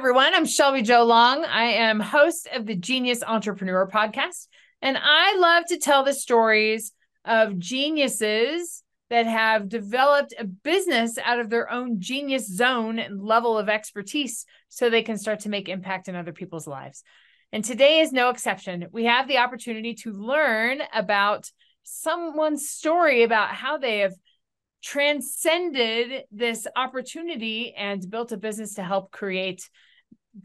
Everyone. I'm Shelby Jo Long. I am host of the Genius Entrepreneur podcast, and I love to tell the stories of geniuses that have developed a business out of their own genius zone and level of expertise so they can start to make impact in other people's lives. And today is no exception. We have the opportunity to learn about someone's story about how they have transcended this opportunity and built a business to help create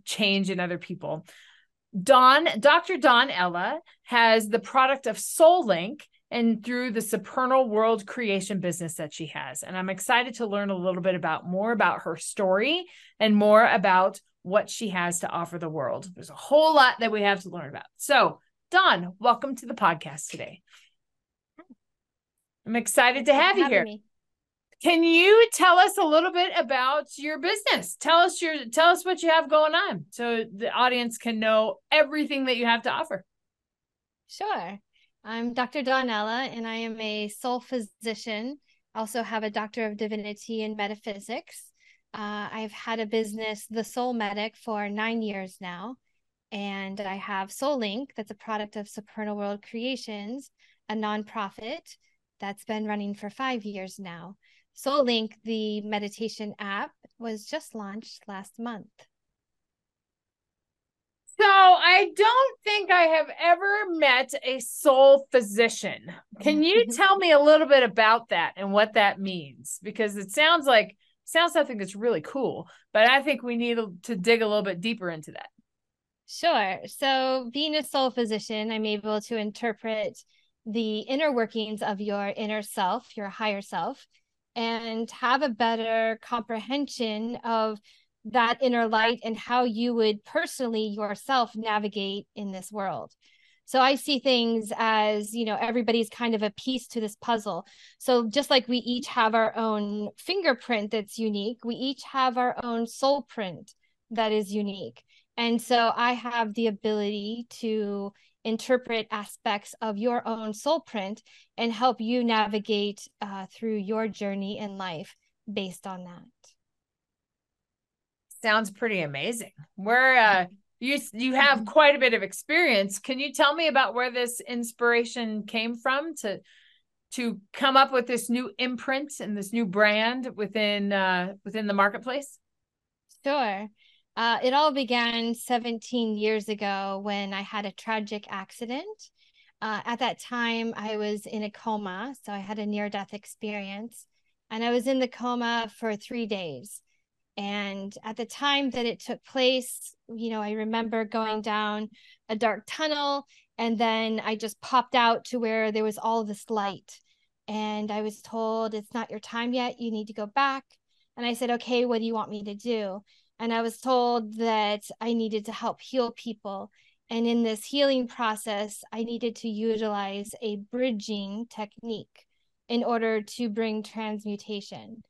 change in other people. Dawn, Dr. Dawn Ella has the product of Soul Link and through the Supernal World creation business that she has. And I'm excited to learn a little bit about more about her story and more about what she has to offer the world. There's a whole lot that we have to learn about. So, Dawn, welcome to the podcast today. I'm excited to have you here. Me. Can you tell us a little bit about your business? Tell us your tell us what you have going on so the audience can know everything that you have to offer. Sure. I'm Dr. Dawn Ella and I am a soul physician. I also have a doctor of divinity in metaphysics. Uh, I've had a business, The Soul Medic, for nine years now. And I have SoulLink, that's a product of Supernal World Creations, a nonprofit that's been running for five years now. SoulLink, the meditation app, was just launched last month. So I don't think I have ever met a soul physician. Can you mm-hmm. tell me a little bit about that and what that means? Because it sounds like sounds something that's really cool, but I think we need to dig a little bit deeper into that. Sure. So being a soul physician, I'm able to interpret the inner workings of your inner self, your higher self, and have a better comprehension of that inner light and how you would personally yourself navigate in this world. So I see things as, you know, everybody's kind of a piece to this puzzle. So just like we each have our own fingerprint that's unique, we each have our own soul print that is unique. And so I have the ability to interpret aspects of your own soul print and help you navigate uh, through your journey in life based on that. Sounds pretty amazing. Where uh, you you have quite a bit of experience. Can you tell me about where this inspiration came from to to come up with this new imprint and this new brand within uh, within the marketplace? Sure. Uh, it all began 17 years ago when I had a tragic accident. Uh, at that time, I was in a coma, so I had a near death experience, and I was in the coma for three days. And at the time that it took place, you know, I remember going down a dark tunnel, and then I just popped out to where there was all this light. And I was told, It's not your time yet. You need to go back. And I said, Okay, what do you want me to do? And I was told that I needed to help heal people. And in this healing process, I needed to utilize a bridging technique in order to bring transmutation.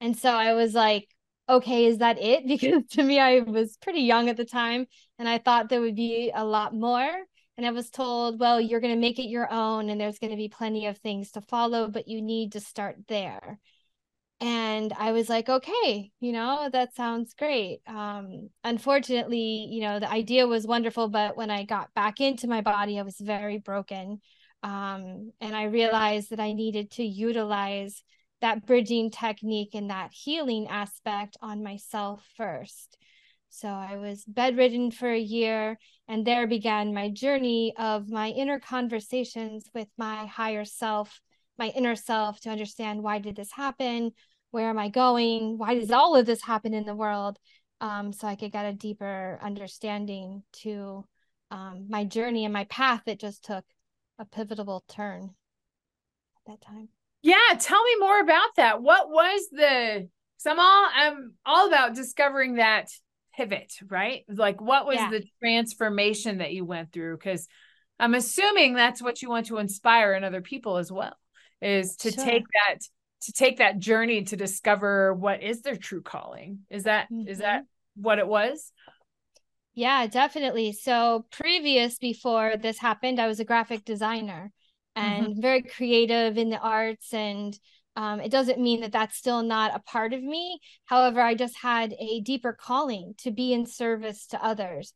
And so I was like, okay, is that it? Because to me, I was pretty young at the time and I thought there would be a lot more. And I was told, well, you're going to make it your own and there's going to be plenty of things to follow, but you need to start there and i was like okay you know that sounds great. Um unfortunately you know the idea was wonderful but when i got back into my body i was very broken um and i realized that i needed to utilize that bridging technique and that healing aspect on myself first. So i was bedridden for a year and there began my journey of my inner conversations with my higher self my inner self to understand why did this happen where am i going why does all of this happen in the world um, so i could get a deeper understanding to um, my journey and my path that just took a pivotal turn at that time yeah tell me more about that what was the So I'm all I'm all about discovering that pivot, right? Like what was Yeah. the transformation that you went through? Because I'm assuming that's what you want to inspire in other people as well, is to Sure. take that to take that journey to discover what is their true calling. Is that is Mhm. that what it was? Yeah, definitely. So previous before this happened, I was a graphic designer and very creative in the arts. And um, it doesn't mean that that's still not a part of me. However, I just had a deeper calling to be in service to others.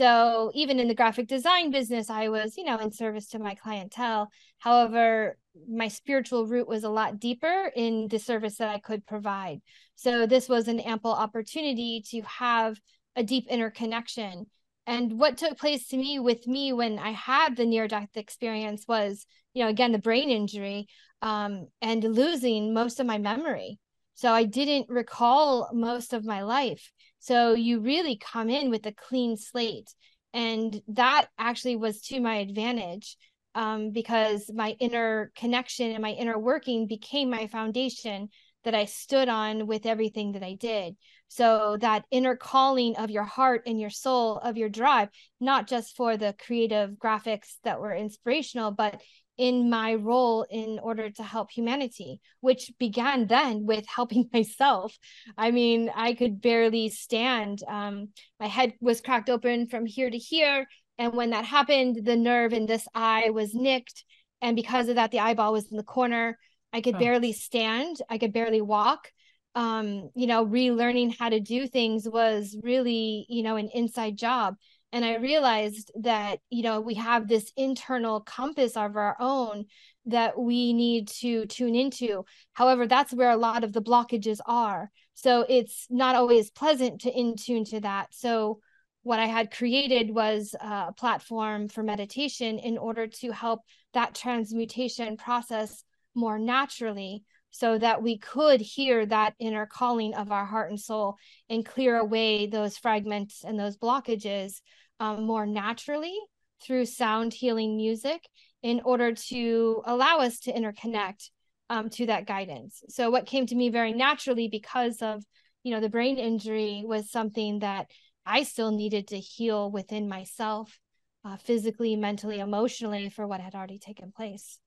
So even in the graphic design business, I was, you know, in service to my clientele. However, my spiritual root was a lot deeper in the service that I could provide. So this was an ample opportunity to have a deep interconnection. And what took place to me with me when I had the near death experience was, you know, again, the brain injury um, and losing most of my memory. So I didn't recall most of my life. So you really come in with a clean slate. And that actually was to my advantage um, because my inner connection and my inner working became my foundation that I stood on with everything that I did. So that inner calling of your heart and your soul, of your drive, not just for the creative graphics that were inspirational, but in my role in order to help humanity, which began then with helping myself. I mean, I could barely stand. Um, my head was cracked open from here to here. And when that happened, the nerve in this eye was nicked. And because of that, the eyeball was in the corner. I could Oh. barely stand. I could barely walk. Um, you know, relearning how to do things was really, you know, an inside job. And I realized that, you know, we have this internal compass of our own that we need to tune into. However, that's where a lot of the blockages are. So it's not always pleasant to in tune to that. So what I had created was a platform for meditation in order to help that transmutation process more naturally so that we could hear that inner calling of our heart and soul and clear away those fragments and those blockages um, more naturally through sound healing music in order to allow us to interconnect um, to that guidance. So what came to me very naturally because of you know the brain injury was something that I still needed to heal within myself, uh, physically, mentally, emotionally, for what had already taken place.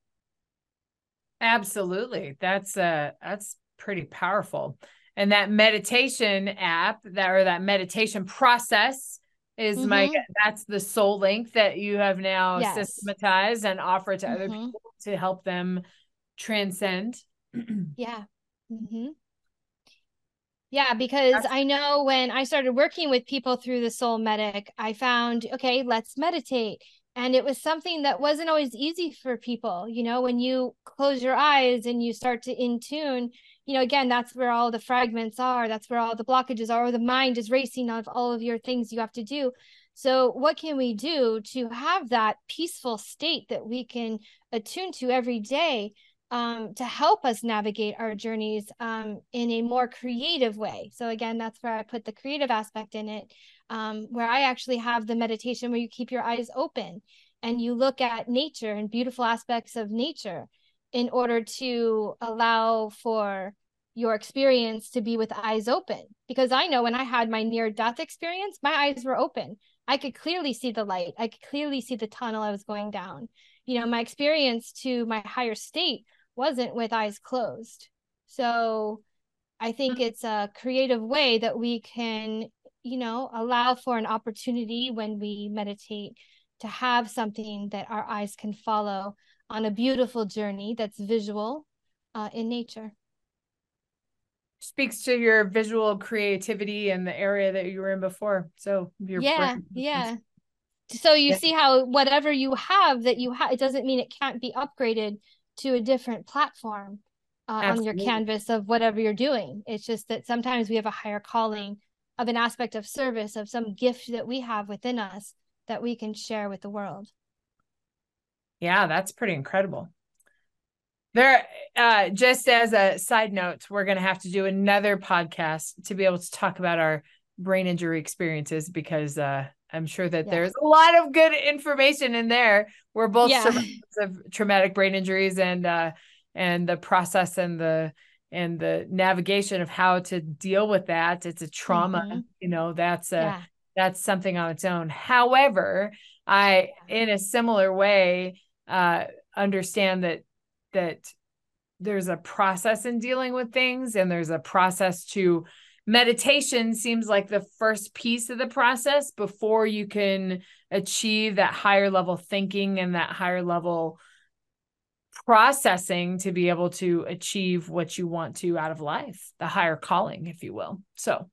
Absolutely. That's uh that's pretty powerful. And that meditation app that or that meditation process is my Mhm. that's the soul link that you have now Yes. systematized and offer to other Mhm. people to help them transcend. Yeah. hmm Yeah, because That's- I know when I started working with people through the Soul Medic, I found, okay, let's meditate. And it was something that wasn't always easy for people. You know, when you close your eyes and you start to in tune, you know, again, that's where all the fragments are. That's where all the blockages are. Or the mind is racing of all of your things you have to do. So, what can we do to have that peaceful state that we can attune to every day? Um, to help us navigate our journeys um, in a more creative way. So, again, that's where I put the creative aspect in it, um, where I actually have the meditation where you keep your eyes open and you look at nature and beautiful aspects of nature in order to allow for your experience to be with eyes open. Because I know when I had my near death experience, my eyes were open. I could clearly see the light, I could clearly see the tunnel I was going down. You know, my experience to my higher state wasn't with eyes closed. So I think it's a creative way that we can, you know, allow for an opportunity when we meditate to have something that our eyes can follow on a beautiful journey that's visual uh, in nature. Speaks to your visual creativity and the area that you were in before. So your yeah, yeah. So you Yeah. see how whatever you have that you have, it doesn't mean it can't be upgraded to a different platform uh, on your canvas of whatever you're doing. It's just that sometimes we have a higher calling of an aspect of service of some gift that we have within us that we can share with the world. Yeah, that's pretty incredible. There, uh, just as a side note, we're going to have to do another podcast to be able to talk about our brain injury experiences because uh, I'm sure that Yeah. there's a lot of good information in there. We're both Yeah. survivors of traumatic brain injuries and uh, and the process and the and the navigation of how to deal with that it's a trauma mm-hmm. you know that's a yeah. that's something on its own however i in a similar way uh understand that that there's a process in dealing with things and there's a process to meditation seems like the first piece of the process before you can achieve that higher level thinking and that higher level processing to be able to achieve what you want to out of life, the higher calling, if you will. So,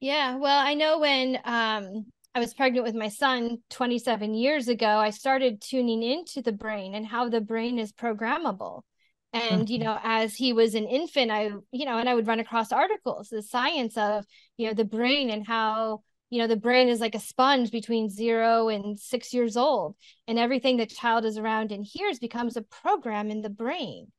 yeah, well, I know when um, I was pregnant with my son 27 years ago, I started tuning into the brain and how the brain is programmable. And, you mm-hmm. know, as he was an infant, I, you know, and I would run across articles, the science of, you know, the brain and how you know the brain is like a sponge between zero and six years old and everything the child is around and hears becomes a program in the brain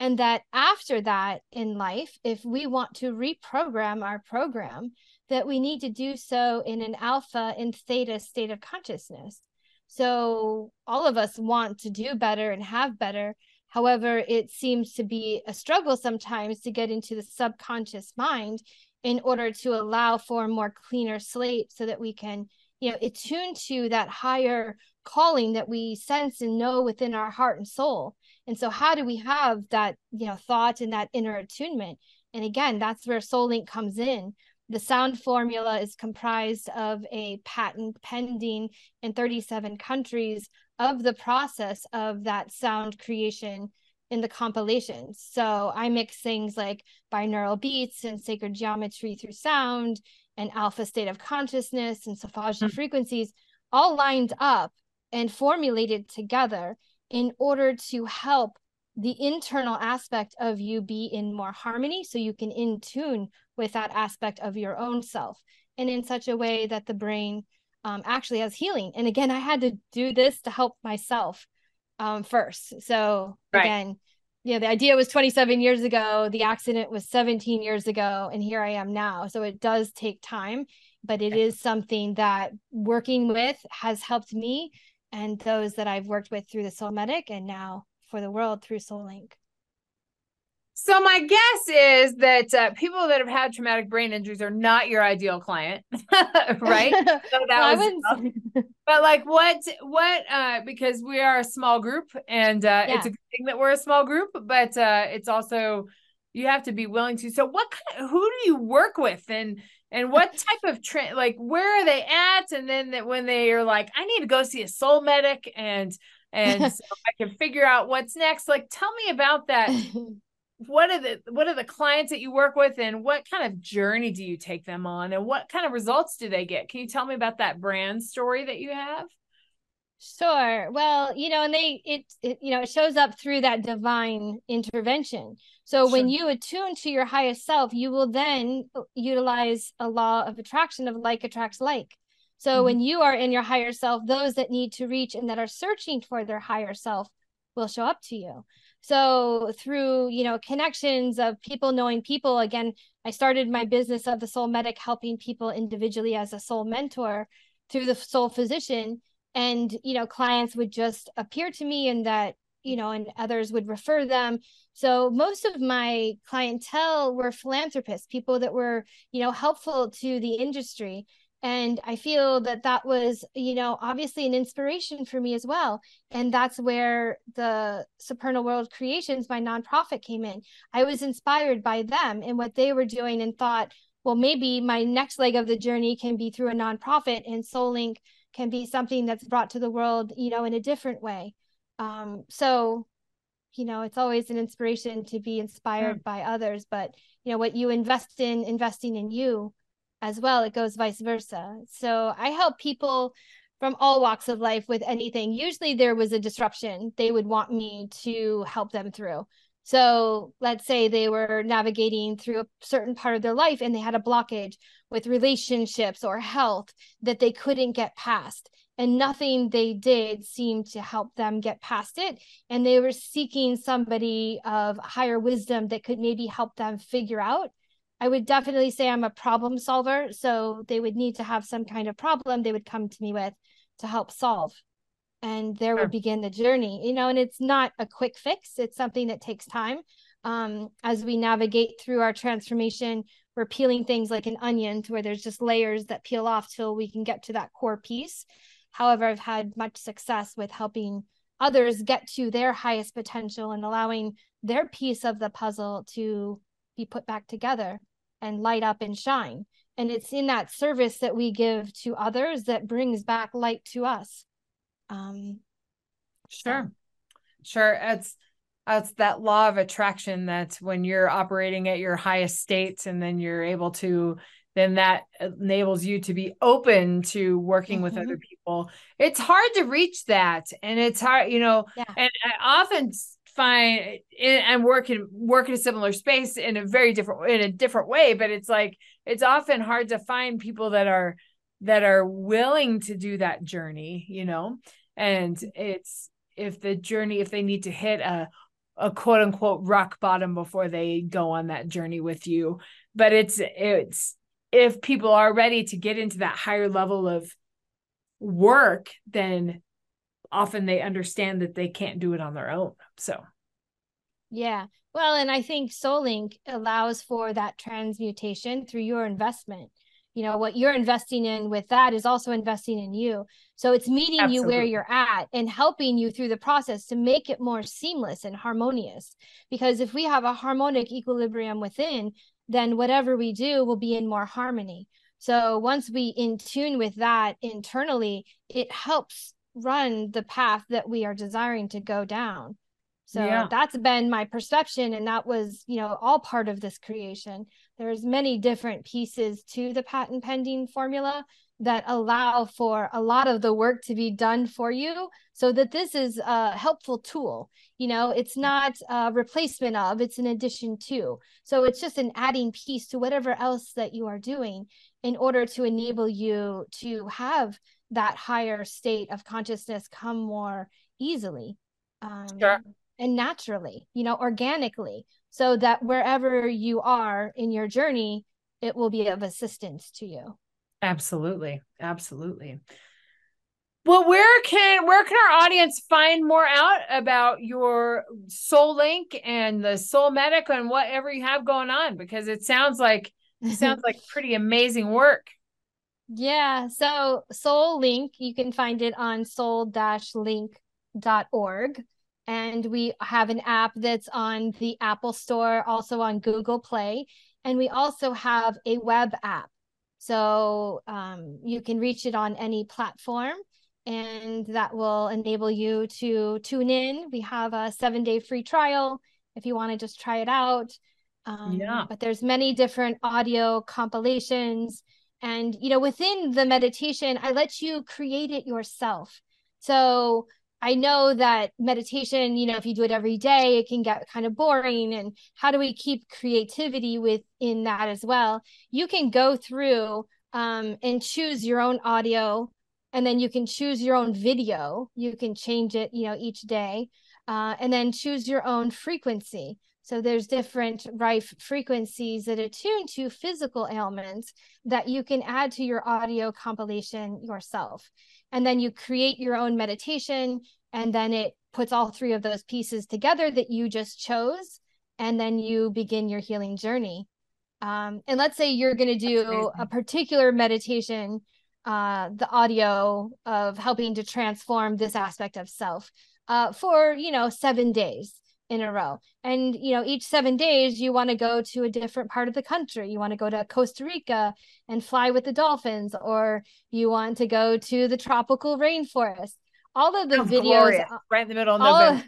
and that after that in life if we want to reprogram our program that we need to do so in an alpha and theta state of consciousness so all of us want to do better and have better however it seems to be a struggle sometimes to get into the subconscious mind in order to allow for a more cleaner slate so that we can you know attune to that higher calling that we sense and know within our heart and soul. And so how do we have that you know thought and that inner attunement? And again that's where soul link comes in the sound formula is comprised of a patent pending in 37 countries of the process of that sound creation in the compilations. So I mix things like binaural beats and sacred geometry through sound and alpha state of consciousness and Solfeggio mm-hmm. frequencies all lined up and formulated together in order to help the internal aspect of you be in more harmony so you can in tune with that aspect of your own self and in such a way that the brain um, actually has healing and again i had to do this to help myself um, first. So right. again, yeah, the idea was 27 years ago. The accident was 17 years ago, and here I am now. So it does take time, but it is something that working with has helped me and those that I've worked with through the Soul Medic and now for the world through Soul Link. So my guess is that uh, people that have had traumatic brain injuries are not your ideal client, right? So that was, but like what what uh because we are a small group and uh yeah. it's a good thing that we're a small group, but uh it's also you have to be willing to. So what kind of, who do you work with and and what type of tra- like where are they at and then that when they are like I need to go see a soul medic and and so I can figure out what's next. Like tell me about that. What are the what are the clients that you work with and what kind of journey do you take them on? And what kind of results do they get? Can you tell me about that brand story that you have? Sure. Well you know and they it, it you know it shows up through that divine intervention. So sure. when you attune to your highest self you will then uh, utilize a law of attraction of like attracts like so mm-hmm. when you are in your higher self those that need to reach and that are searching for their higher self will show up to you. So through you know connections of people knowing people again i started my business of the soul medic helping people individually as a soul mentor through the soul physician. And you know clients would just appear to me and that you know and others would refer them. So most of my clientele were philanthropists people that were you know helpful to the industry and i feel that that was you know obviously an inspiration for me as well. And that's where the supernal world creations my nonprofit came in. I was inspired by them and what they were doing and thought well maybe my next leg of the journey can be through a nonprofit and soul link can be something that's brought to the world you know in a different way. Um, so you know it's always an inspiration to be inspired yeah. by others. But you know what you invest in investing in you as well it goes vice versa. So i help people from all walks of life with anything. Usually there was a disruption they would want me to help them through. So let's say they were navigating through a certain part of their life and they had a blockage with relationships or health that they couldn't get past and nothing they did seemed to help them get past it and they were seeking somebody of higher wisdom that could maybe help them figure out I would definitely say I'm a problem solver. So they would need to have some kind of problem they would come to me with to help solve. And there sure. would begin the journey, you know, and it's not a quick fix, it's something that takes time. um, as we navigate through our transformation we're peeling things like an onion to where there's just layers that peel off till we can get to that core piece however i've had much success with helping others get to their highest potential and allowing their piece of the puzzle to be put back together and light up and shine. And it's in that service that we give to others that brings back light to us. Um sure. Sure. It's it's that law of attraction that's when you're operating at your highest states and then you're able to then that enables you to be open to working mm-hmm. with other people. It's hard to reach that. And it's hard you know yeah. and i often find eh, and work in work in a similar space in a very different in a different way but it's like it's often hard to find people that are that are willing to do that journey you know? And it's if the journey if they need to hit a a quote unquote rock bottom before they go on that journey with you. But it's it's if people are ready to get into that higher level of work then often they understand that they can't do it on their own so. Yeah well and i think Soul Link allows for that transmutation through your investment. You know what you're investing in with that is also investing in you. So it's meeting Absolutely. you where you're at and helping you through the process to make it more seamless and harmonious. Because if we have a harmonic equilibrium within then whatever we do will be in more harmony. So once we in tune with that internally it helps run the path that we are desiring to go down. So yeah. that's been my perception and that was you know all part of this creation. There's many different pieces to the patent pending formula that allow for a lot of the work to be done for you so that this is a helpful tool. You know it's not a replacement of it's an addition to. So it's just an adding piece to whatever else that you are doing in order to enable you to have that higher state of consciousness come more easily um, sure and naturally, you know, organically, so that wherever you are in your journey, it will be of assistance to you. Absolutely. Absolutely. Well, where can where can our audience find more out about your Soul Link and the Soul Medic and whatever you have going on? Because it sounds like it sounds like pretty amazing work. Yeah. So Soul Link, you can find it on soul-link.org and we have an app that's on the Apple Store, also on Google Play, and we also have a web app. So um, you can reach it on any platform, and that will enable you to tune in. We have a seven day free trial if you want to just try it out. Um, yeah. But there's many different audio compilations, and you know within the meditation, I let you create it yourself. So I know that meditation, you know, if you do it every day, it can get kind of boring. And how do we keep creativity within that as well? You can go through um, and choose your own audio, and then you can choose your own video. You can change it, you know, each day, uh, and then choose your own frequency. So there's different rife frequencies that attune to physical ailments that you can add to your audio compilation yourself. And then you create your own meditation and then it puts all three of those pieces together that you just chose and then you begin your healing journey. Um, and let's say you're going to do a particular meditation uh, the audio of helping to transform this aspect of self uh, for you know seven days in a row. And you know, each 7 days you want to go to a different part of the country. You want to go to Costa Rica and fly with the dolphins or you want to go to the tropical rainforest. All of the oh, videos glorious. right in the middle of November.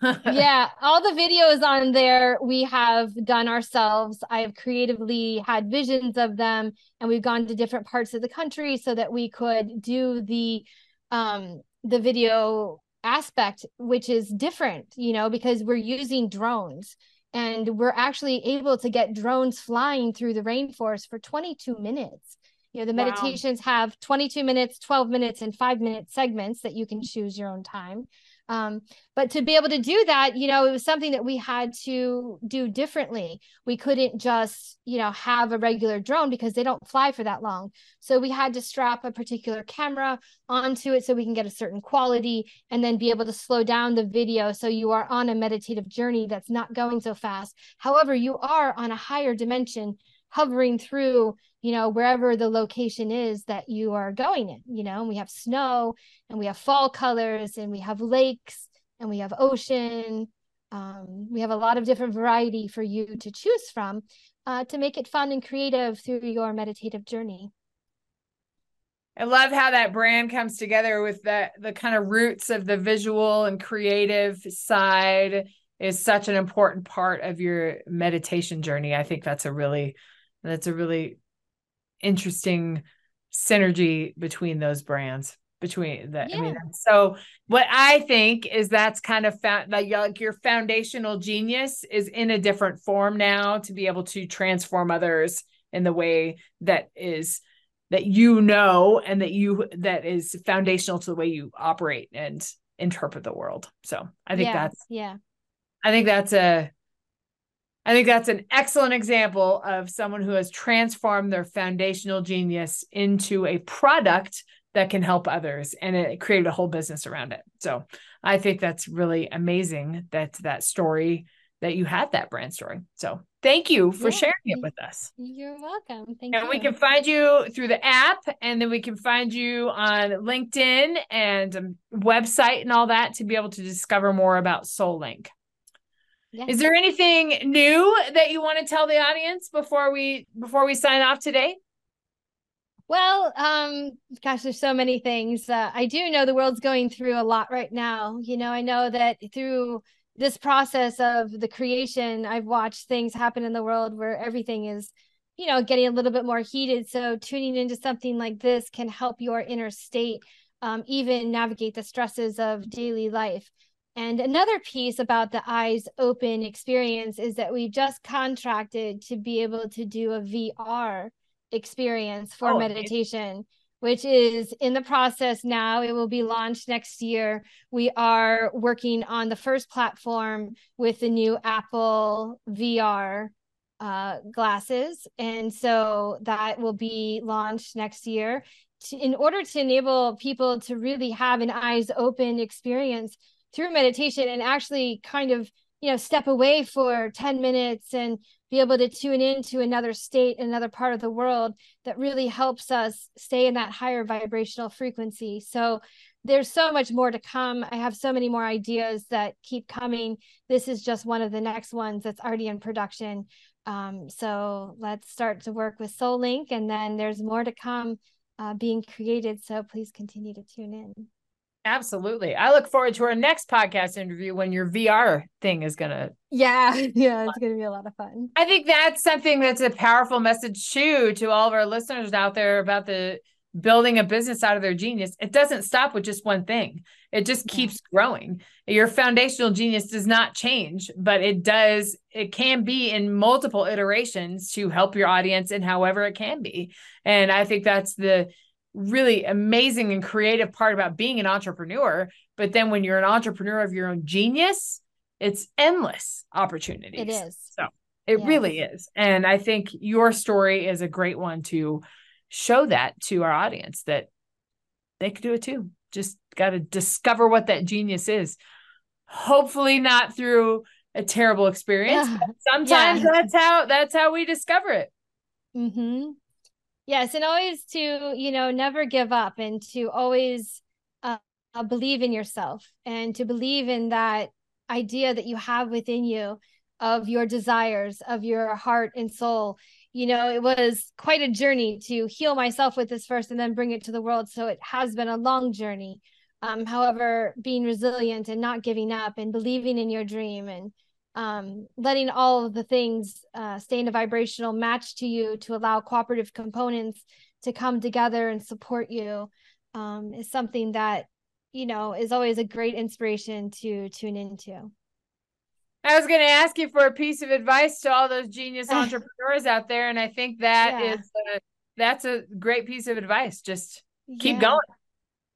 yeah, all the videos on there we have done ourselves. I have creatively had visions of them and we've gone to different parts of the country so that we could do the um the video aspect which is different you know because we're using drones. And we're actually able to get drones flying through the rainforest for 22 minutes. You know the wow. meditations have 22 minutes 12 minutes and 5 minute segments that you can choose your own time Um, but to be able to do that, you know, it was something that we had to do differently. We couldn't just, you know, have a regular drone because they don't fly for that long. So we had to strap a particular camera onto it so we can get a certain quality and then be able to slow down the video so you are on a meditative journey that's not going so fast. However, you are on a higher dimension hovering through you know wherever the location is that you are going in you know and we have snow and we have fall colors and we have lakes and we have ocean um, we have a lot of different variety for you to choose from uh, to make it fun and creative through your meditative journey I love how that brand comes together with the the kind of roots of the visual and creative side is such an important part of your meditation journey. I think that's a really that's a really interesting synergy between those brands between that yeah. i mean so what i think is that's kind of found like, like your foundational genius is in a different form now to be able to transform others in the way that is that you know and that you that is foundational to the way you operate and interpret the world so i think yeah. that's yeah i think that's a I think that's an excellent example of someone who has transformed their foundational genius into a product that can help others and it created a whole business around it. So I think that's really amazing that that story that you had that brand story. So thank you for yeah. sharing it with us. You're welcome. Thank you. and you. we can find you through the app and then we can find you on LinkedIn and um, website and all that to be able to discover more about SoulLink. Yes. Is there anything new that you want to tell the audience before we before we sign off today? Well, um, gosh, there's so many things. Uh, I do know the world's going through a lot right now. You know, I know that through this process of the creation, I've watched things happen in the world where everything is, you know, getting a little bit more heated. So tuning into something like this can help your inner state um, even navigate the stresses of daily life. And another piece about the eyes open experience is that we just contracted to be able to do a VR experience for oh, meditation, which is in the process now. It will be launched next year. We are working on the first platform with the new Apple VR uh, glasses. And so that will be launched next year. To, in order to enable people to really have an eyes open experience through meditation and actually kind of you know step away for 10 minutes and be able to tune into another state another part of the world that really helps us stay in that higher vibrational frequency. So there's so much more to come. I have so many more ideas that keep coming. This is just one of the next ones that's already in production. Um, so let's start to work with soul link and then there's more to come uh, being created. So please continue to tune in Absolutely. I look forward to our next podcast interview when your VR thing is going to. Yeah. Yeah. It's going to be a lot of fun. I think that's something that's a powerful message too to all of our listeners out there about the building a business out of their genius. It doesn't stop with just one thing, it just keeps growing. Your foundational genius does not change, but it does, it can be in multiple iterations to help your audience and however it can be. And I think that's the, really amazing and creative part about being an entrepreneur. But then when you're an entrepreneur of your own genius, it's endless opportunities. It is. So it yes. really is. And I think your story is a great one to show that to our audience that they could do it too. Just got to discover what that genius is. Hopefully not through a terrible experience. sometimes yeah. that's how that's how we discover it. Mm-hmm. Yes, and always to, you know, never give up and to always uh, uh, believe in yourself and to believe in that idea that you have within you of your desires, of your heart and soul. You know, it was quite a journey to heal myself with this first and then bring it to the world. So it has been a long journey. Um, however, being resilient and not giving up and believing in your dream and um, letting all of the things uh, stay in a vibrational match to you to allow cooperative components to come together and support you um, is something that you know is always a great inspiration to tune into i was going to ask you for a piece of advice to all those genius entrepreneurs out there and i think that yeah. is a, that's a great piece of advice just keep yeah. going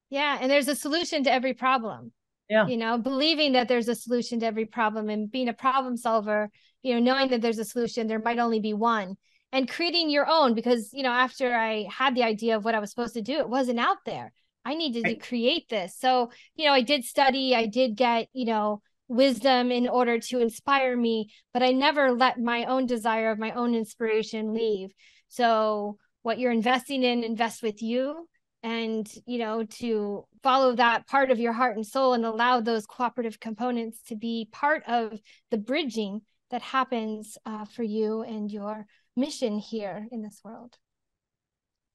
yeah and there's a solution to every problem Yeah. You know, believing that there's a solution to every problem and being a problem solver, you know, knowing that there's a solution, there might only be one and creating your own because, you know, after I had the idea of what I was supposed to do, it wasn't out there. I needed right. to create this. So, you know, I did study, I did get, you know, wisdom in order to inspire me, but I never let my own desire of my own inspiration leave. So, what you're investing in, invest with you and you know to follow that part of your heart and soul and allow those cooperative components to be part of the bridging that happens uh, for you and your mission here in this world.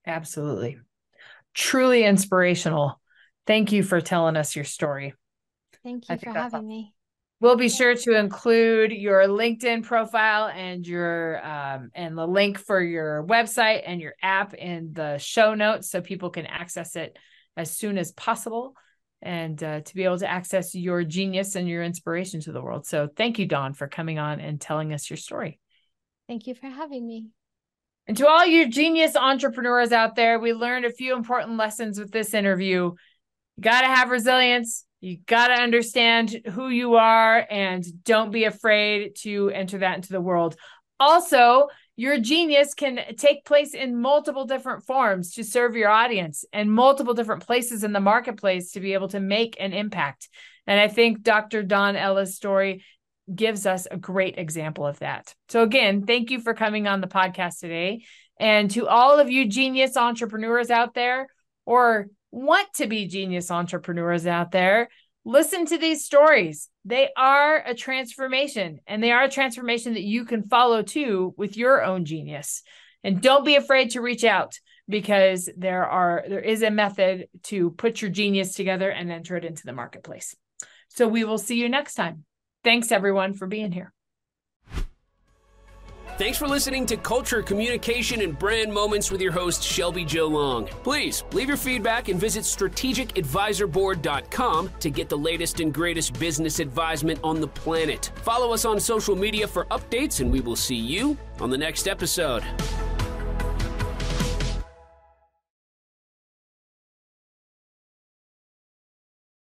Absolutely. Truly inspirational. Thank you for telling us your story. Thank you for having me We'll be sure to include your LinkedIn profile and your um, and the link for your website and your app in the show notes so people can access it as soon as possible and uh, to be able to access your genius and your inspiration to the world. So thank you, Dawn, for coming on and telling us your story. Thank you for having me. And to all you genius entrepreneurs out there, we learned a few important lessons with this interview. You got to have resilience you got to understand who you are and don't be afraid to enter that into the world. Also, your genius can take place in multiple different forms to serve your audience and multiple different places in the marketplace to be able to make an impact. And I think Dr. Dawn Ella's story gives us a great example of that. So, again, thank you for coming on the podcast today. And to all of you genius entrepreneurs out there, or want to be genius entrepreneurs out there, listen to these stories. They are a transformation, and they are a transformation that you can follow too with your own genius. And don't be afraid to reach out because there are there is a method to put your genius together and enter it into the marketplace. So we will see you next time. Thanks everyone for being here. Thanks for listening to Culture, Communication, and Brand Moments with your host, Shelby Jo Long. Please leave your feedback and visit strategicadvisorboard.com to get the latest and greatest business advisement on the planet. Follow us on social media for updates, and we will see you on the next episode.